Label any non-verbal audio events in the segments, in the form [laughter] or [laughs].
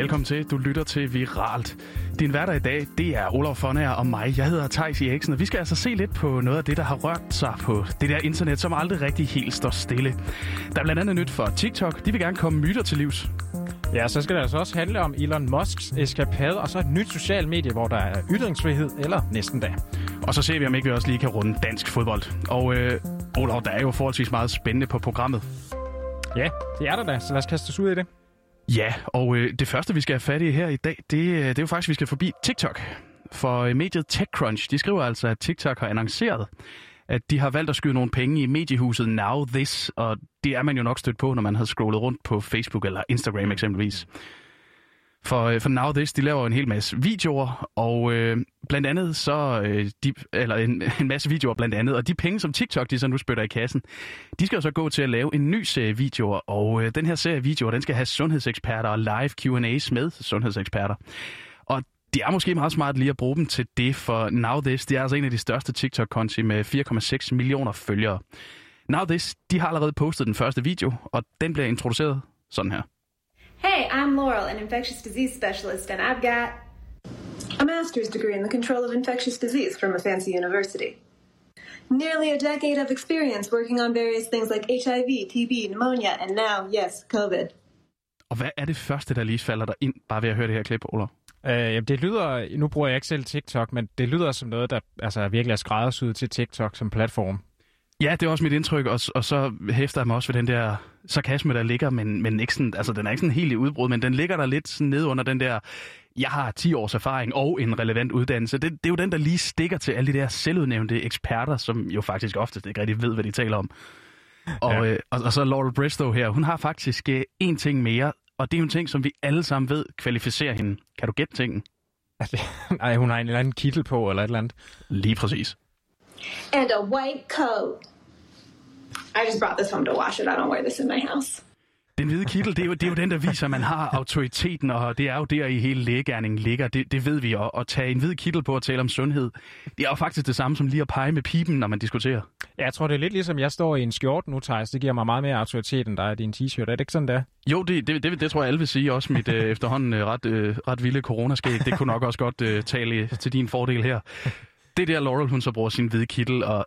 velkommen til. Du lytter til Viralt. Din hverdag i dag, det er Olof Fonær og mig. Jeg hedder Thijs Eriksen, og vi skal altså se lidt på noget af det, der har rørt sig på det der internet, som aldrig rigtig helt står stille. Der er blandt andet nyt for TikTok. De vil gerne komme myter til livs. Ja, så skal det altså også handle om Elon Musks eskapade, og så et nyt socialt medie, hvor der er ytringsfrihed, eller næsten da. Og så ser vi, om ikke vi også lige kan runde dansk fodbold. Og øh, Olof, der er jo forholdsvis meget spændende på programmet. Ja, det er der da, så lad os kaste os ud i det. Ja, og øh, det første, vi skal have fat i her i dag, det, øh, det er jo faktisk, at vi skal forbi TikTok. For øh, mediet TechCrunch, de skriver altså, at TikTok har annonceret, at de har valgt at skyde nogle penge i mediehuset Now This, og det er man jo nok stødt på, når man har scrollet rundt på Facebook eller Instagram eksempelvis. For, øh, for Now This, de laver en hel masse videoer, og øh, blandt andet så, øh, de, eller en, [laughs] en masse videoer blandt andet, og de penge, som TikTok de så nu spytter i kassen, de skal jo så gå til at lave en ny serie videoer, og øh, den her serie videoer, den skal have sundhedseksperter og live Q&A's med sundhedseksperter. Og det er måske meget smart lige at bruge dem til det, for Now This, det er altså en af de største TikTok-konti med 4,6 millioner følgere. Now This, de har allerede postet den første video, og den bliver introduceret sådan her. Hey, I'm Laurel, an infectious disease specialist, and I've got a master's degree in the control of infectious disease from a fancy university. Nearly a decade of experience working on various things like HIV, TB, pneumonia, and now, yes, COVID. Og hvad er det første, der lige falder der ind, bare ved at høre det her klip, Ola? Øh, det lyder, nu bruger jeg ikke selv TikTok, men det lyder som noget, der altså, virkelig er skræddersyet til TikTok som platform. Ja, det er også mit indtryk, og, og så hæfter jeg mig også ved den der sarkasme, der ligger, men, men ikke sådan, altså, den er ikke sådan helt i udbrud, men den ligger der lidt sådan ned under den der, jeg har 10 års erfaring og en relevant uddannelse. Det, det er jo den, der lige stikker til alle de der selvudnævnte eksperter, som jo faktisk oftest ikke rigtig ved, hvad de taler om. Og, ja. øh, og, og så Laurel Bristow her, hun har faktisk øh, en ting mere, og det er jo en ting, som vi alle sammen ved kvalificerer hende. Kan du gætte tingen? [laughs] Nej, hun har en eller anden kittel på, eller et eller andet. Lige præcis. And a white coat. I just brought this home to wash it. I don't wear this in my house. Den hvide kittel, det er, jo, det er jo den, der viser, at man har autoriteten, og det er jo der i hele lægegærningen ligger. Det, det ved vi, og at tage en hvid kittel på at tale om sundhed, det er jo faktisk det samme som lige at pege med pipen, når man diskuterer. Ja, jeg tror, det er lidt ligesom, jeg står i en skjort nu, Thijs. Det giver mig meget mere autoritet, end der er din t-shirt. Er det ikke sådan, der? Jo, det, det, det, det tror jeg alle vil sige. Også mit øh, efterhånden øh, ret, øh, ret vilde coronaskæg, det kunne nok også godt øh, tale til din fordel her. Det der Laurel, hun så bruger sin hvide kittel, og,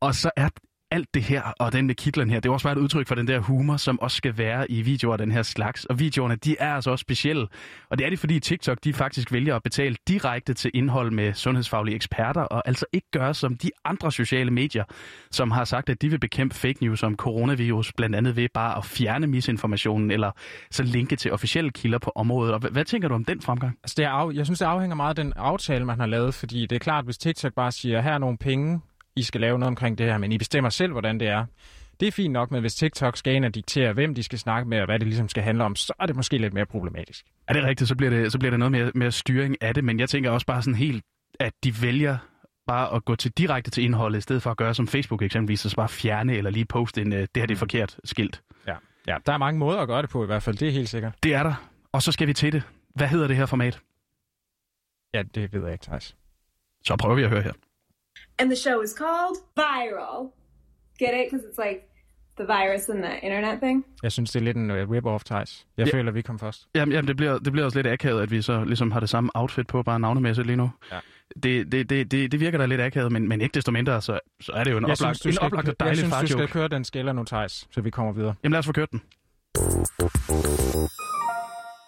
og så er alt det her, og den med kitlen her, det er også bare et udtryk for den der humor, som også skal være i videoer af den her slags. Og videoerne, de er altså også specielle. Og det er det, fordi TikTok, de faktisk vælger at betale direkte til indhold med sundhedsfaglige eksperter, og altså ikke gøre som de andre sociale medier, som har sagt, at de vil bekæmpe fake news om coronavirus, blandt andet ved bare at fjerne misinformationen, eller så linke til officielle kilder på området. Og hvad, hvad tænker du om den fremgang? Altså, det er af, jeg synes, det afhænger meget af den aftale, man har lavet, fordi det er klart, hvis TikTok bare siger, her er nogle penge, i skal lave noget omkring det her, men I bestemmer selv, hvordan det er. Det er fint nok, men hvis TikTok skal ind og diktere, hvem de skal snakke med, og hvad det ligesom skal handle om, så er det måske lidt mere problematisk. Er det rigtigt, så bliver det, så bliver det noget mere, mere styring af det, men jeg tænker også bare sådan helt, at de vælger bare at gå til direkte til indholdet, i stedet for at gøre som Facebook eksempelvis, så bare fjerne eller lige poste en, uh, det her det er forkert skilt. Ja. ja, der er mange måder at gøre det på i hvert fald, det er helt sikkert. Det er der, og så skal vi til det. Hvad hedder det her format? Ja, det ved jeg ikke, Thijs. Så prøver vi at høre her. And the show is called Viral. Get it? Because it's like the virus and the internet thing. Jeg synes, det er lidt en uh, rip-off, Thijs. Jeg Ja. føler, vi kom først. Jamen, jamen det, bliver, det bliver også lidt akavet, at vi så ligesom har det samme outfit på, bare navnemæssigt lige nu. Ja. Det, det, det, det, det virker da lidt akavet, men, men ikke desto mindre, så, så er det jo en Jeg oplagt, synes, du en skal, oplagt og jeg dejlig synes, du skal køre den skiller nu, Thijs, så vi kommer videre. Jamen lad os få kørt den.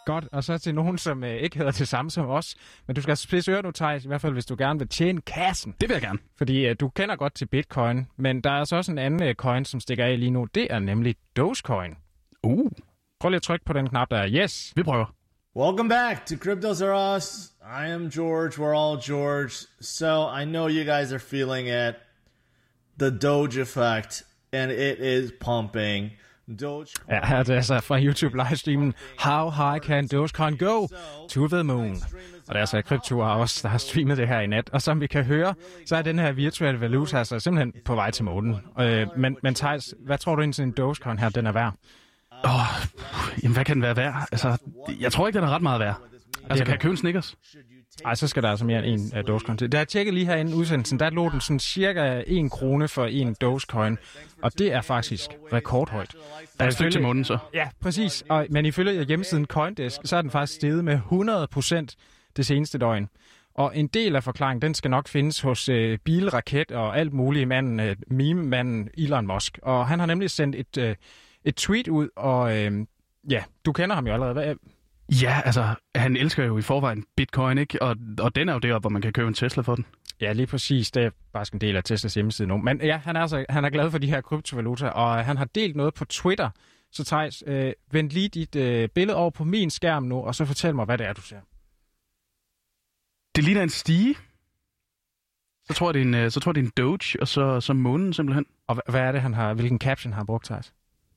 Godt, og så til nogen, som øh, ikke hedder det samme som os. Men du skal spidse øre nu, Thijs, i hvert fald hvis du gerne vil tjene kassen. Det vil jeg gerne. Fordi øh, du kender godt til bitcoin, men der er altså også en anden øh, coin, som stikker af lige nu. Det er nemlig Dogecoin. Uh, Prøv lige at trykke på den knap, der er yes. vi prøver. Welcome back to Cryptos Are Us. I am George. We're all George. So I know you guys are feeling it. The Doge effect, and it is pumping. Doge. Ja, her er det altså fra YouTube livestreamen How high can Dogecoin go to the moon? Og det er altså Crypto også, der har streamet det her i nat. Og som vi kan høre, så er den her virtuelle valuta altså simpelthen på vej til månen. Øh, men, men Thijs, hvad tror du egentlig, en Dogecoin her, den er værd? Åh, oh, jamen hvad kan den være værd? Altså, jeg tror ikke, den er ret meget værd. Altså, Det er kan jeg det. købe en Snickers? Ej, så skal der altså mere end en uh, Dogecoin til. Da jeg tjekkede lige her inden udsendelsen, der lå den sådan cirka 1 krone for en Dogecoin, og det er faktisk rekordhøjt. Der er et stykke til munden, så. Ja, præcis. Og, men ifølge hjemmesiden Coindesk, så er den faktisk steget med 100 procent det seneste døgn. Og en del af forklaringen, den skal nok findes hos øh, bilraket og alt muligt manden, øh, meme-manden Elon Musk. Og han har nemlig sendt et, øh, et tweet ud, og øh, ja, du kender ham jo allerede. Hvad, Ja, altså, han elsker jo i forvejen bitcoin, ikke? Og, og den er jo deroppe, hvor man kan købe en Tesla for den. Ja, lige præcis. Det er bare en del af Teslas hjemmeside nu. Men ja, han er, altså, han er glad for de her kryptovaluta, og han har delt noget på Twitter. Så Thijs, øh, vend lige dit øh, billede over på min skærm nu, og så fortæl mig, hvad det er, du ser. Det ligner en stige. Så tror jeg, det er en, øh, så tror jeg, det er en Doge, og så, så månen simpelthen. Og hvad er det, han har, hvilken caption har han brugt, Thijs?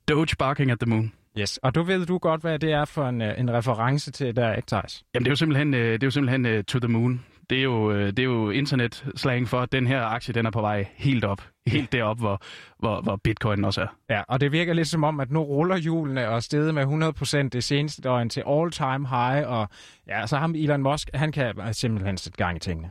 Doge barking at the moon. Yes, og du ved du godt, hvad det er for en, øh, en reference til der, ikke Thijs? Jamen, det er jo simpelthen, øh, det er jo simpelthen uh, to the moon. Det er jo, det er jo internet-slang for, at den her aktie, den er på vej helt op. Helt derop, hvor, hvor, hvor bitcoin også er. Ja, og det virker lidt som om, at nu ruller hjulene og steget med 100% det seneste døgn til all-time high, og ja, så ham Elon Musk, han kan simpelthen sætte gang i tingene.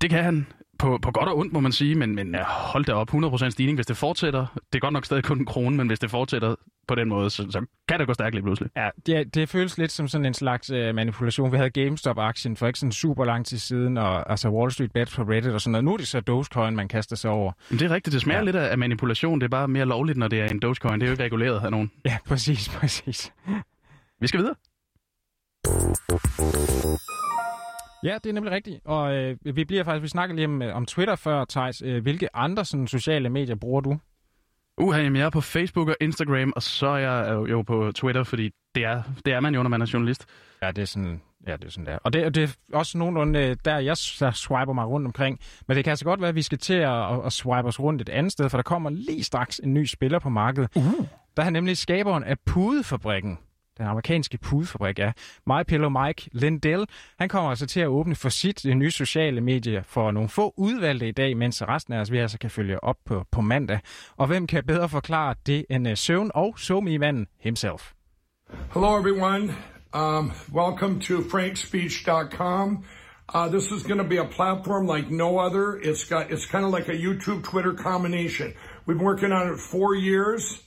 Det kan han på, på godt og ondt, må man sige, men, men hold da op, 100% stigning, hvis det fortsætter. Det er godt nok stadig kun en krone, men hvis det fortsætter på den måde, så, så kan det gå stærkt lige pludselig. Ja, det, det føles lidt som sådan en slags uh, manipulation. Vi havde GameStop-aktien for ikke sådan super lang tid siden, og altså Wall Street Bets på Reddit og sådan noget. Nu er det så Dogecoin, man kaster sig over. Men det er rigtigt, det smager ja. lidt af manipulation. Det er bare mere lovligt, når det er en Dogecoin. Det er jo ikke reguleret af nogen. Ja, præcis, præcis. Vi skal videre. Ja, det er nemlig rigtigt. Og øh, vi bliver faktisk, vi snakker lige om, øh, om Twitter før, Thijs. Øh, hvilke andre sådan, sociale medier bruger du? Uh, jeg er på Facebook og Instagram, og så er jeg jo på Twitter, fordi det er, det er man jo, når man er journalist. Ja, det er sådan, ja, det er sådan der. Og det, det er også nogenlunde øh, der, jeg swiper mig rundt omkring. Men det kan altså godt være, at vi skal til at, at, at swipe os rundt et andet sted, for der kommer lige straks en ny spiller på markedet. Uh. Der er nemlig skaberen af Pudefabrikken den amerikanske pudefabrik er. My Pillow Mike Lindell, han kommer altså til at åbne for sit det nye sociale medie for nogle få udvalgte i dag, mens resten af os vi altså kan følge op på, på mandag. Og hvem kan bedre forklare det end øh, søvn og somi-manden himself? Hello everyone. Um, welcome to frankspeech.com. Uh, this is going to be a platform like no other. It's got it's kind of like a YouTube Twitter combination. We've been working on it four years.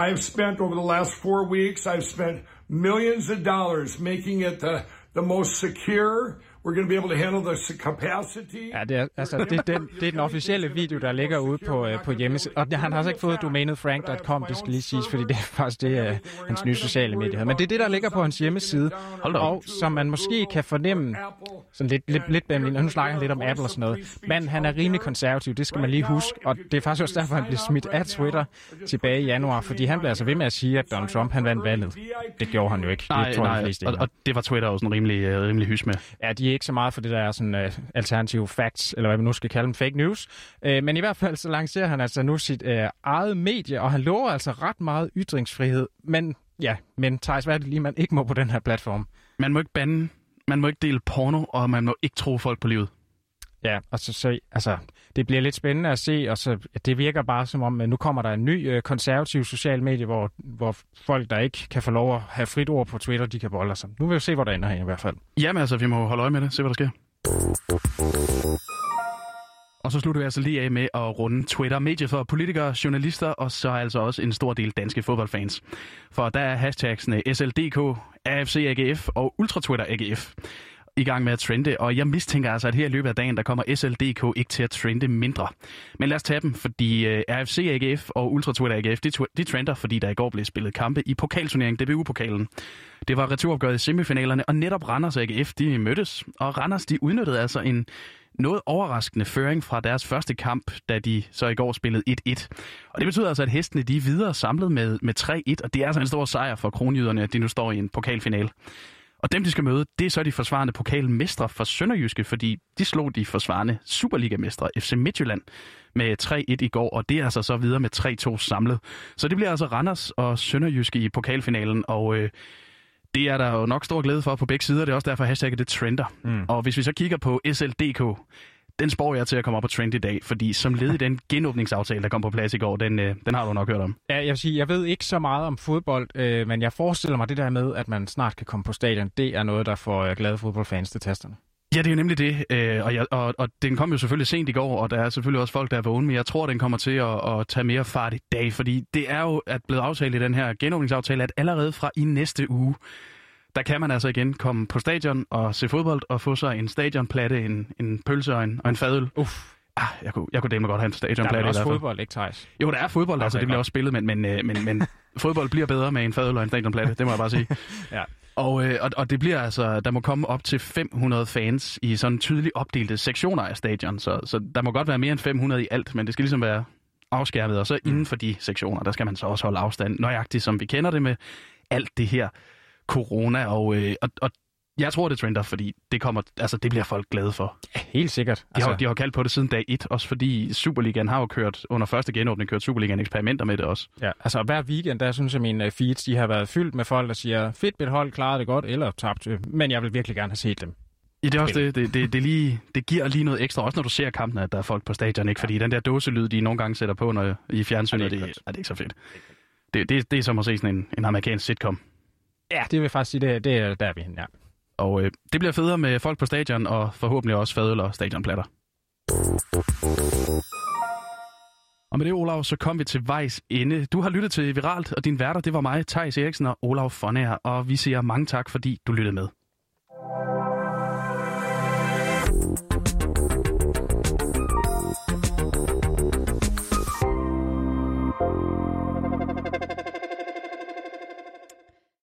I've spent over the last four weeks, I've spent millions of dollars making it the, the most secure, We're going to be able to handle the capacity. Ja, det er, altså, det, det, det er den officielle video, der ligger ude på, uh, på hjemmesiden. Og han har altså ikke fået domænet frank.com, det skal lige siges, fordi det er faktisk det, uh, hans nye sociale medier Men det er det, der ligger på hans hjemmeside. Hold og som man måske kan fornemme, sådan lidt, lidt, lidt bæmling, og nu snakker han lidt om Apple og sådan noget. Men han er rimelig konservativ, det skal man lige huske. Og det er faktisk også derfor, han blev smidt af Twitter tilbage i januar, fordi han blev altså ved med at sige, at Donald Trump han vandt valget. Det gjorde han jo ikke. Nej, det tror nej, og, og, det var Twitter også en rimelig, uh, rimelig hys med. Ja, de ikke så meget for det der er sådan uh, alternative facts, eller hvad man nu skal kalde dem, fake news. Uh, men i hvert fald så lancerer han altså nu sit uh, eget medie, og han lover altså ret meget ytringsfrihed. Men ja, men Thijs, hvad er det lige, man ikke må på den her platform? Man må ikke bande, man må ikke dele porno, og man må ikke tro folk på livet. Ja, og så, så altså, det bliver lidt spændende at se, og så, det virker bare som om, at nu kommer der en ny øh, konservativ social medie, hvor, hvor folk, der ikke kan få lov at have frit ord på Twitter, de kan bolde sig. Nu vil vi se, hvor det ender her i hvert fald. Jamen altså, vi må holde øje med det, se hvad der sker. Og så slutter vi altså lige af med at runde Twitter, medie for politikere, journalister og så altså også en stor del danske fodboldfans. For der er hashtagsene SLDK, AFC AGF og UltraTwitter AGF i gang med at trende, og jeg mistænker altså, at her i løbet af dagen, der kommer SLDK ikke til at trende mindre. Men lad os tage dem, fordi øh, RFC AGF og Ultra Twitter AGF, de, de trender, fordi der i går blev spillet kampe i pokalturneringen, DBU-pokalen. Det var returopgøret i semifinalerne, og netop Randers AGF, de mødtes, og Randers, de udnyttede altså en noget overraskende føring fra deres første kamp, da de så i går spillede 1-1. Og det betyder altså, at hestene de er videre samlet med, med 3-1, og det er altså en stor sejr for kronjyderne, at de nu står i en pokalfinale. Og dem, de skal møde, det er så de forsvarende pokalmestre for Sønderjyske, fordi de slog de forsvarende Superliga-mestre FC Midtjylland med 3-1 i går, og det er altså så videre med 3-2 samlet. Så det bliver altså Randers og Sønderjyske i pokalfinalen, og øh, det er der jo nok stor glæde for på begge sider. Det er også derfor, hashtagget det trender. Mm. Og hvis vi så kigger på SLDK, den spår jeg til at komme op på trend i dag, fordi som led i den genåbningsaftale, der kom på plads i går, den, øh, den har du nok hørt om. Ja, jeg vil sige, jeg ved ikke så meget om fodbold, øh, men jeg forestiller mig det der med, at man snart kan komme på stadion, det er noget, der får øh, glade fodboldfans til tasterne. Ja, det er jo nemlig det, øh, og, jeg, og, og den kom jo selvfølgelig sent i går, og der er selvfølgelig også folk, der er vågne, men jeg tror, den kommer til at, at tage mere fart i dag, fordi det er jo at blevet aftalt i den her genåbningsaftale, at allerede fra i næste uge, der kan man altså igen komme på stadion og se fodbold og få sig en stadionplatte, en, en pølse og en, og en fadøl. Uff. Ah, jeg kunne, jeg kunne dæmme godt have en Der stadionplatte. er i også fodbold, ikke Thijs? Jo, der er fodbold, okay, altså Okay, det bliver også spillet, men, men, øh, men, men [laughs] fodbold bliver bedre med en fadøl og en stadionplatte, det må jeg bare sige. [laughs] Ja. Og, øh, og, og det bliver altså, der må komme op til 500 fans i sådan tydeligt opdelte sektioner af stadion, så, så der må godt være mere end 500 i alt, men det skal ligesom være afskærmet, og så Mm. inden for de sektioner, der skal man så også holde afstand, nøjagtigt som vi kender det med alt det her corona, og, øh, og, og jeg tror, det trender, fordi det, kommer, altså, det bliver folk glade for. Helt sikkert. De, altså... har, de har kaldt på det siden dag 1, også fordi Superligaen har jo kørt, under første genåbning, kørt Superligaen eksperimenter med det også. Ja, altså hver weekend, der synes jeg, mine øh, feeds, de har været fyldt med folk, der siger, fedt, mit hold klarede det godt, eller tabt, øh, men jeg vil virkelig gerne have set dem. Ja, det er også det. Det, det, det, lige, det giver lige noget ekstra, også når du ser kampen, at der er folk på stadion, ikke? Fordi den der dåselyd, de nogle gange sætter på når, i fjernsynet, Ja, det, er det, ikke er, det er ikke så fedt. Det, det, det er som at se sådan en, en amerikansk sitcom. Ja, det vil jeg faktisk sige, det, det er der er vi hen, ja. Og øh, det bliver federe med folk på stadion, og forhåbentlig også fadøl og stadionplatter. Og med det, Olav, så kom vi til vejs ende. Du har lyttet til Viralt, og din værter, det var mig, Thijs Eriksen og Olav Fonager, og vi siger mange tak, fordi du lyttede med.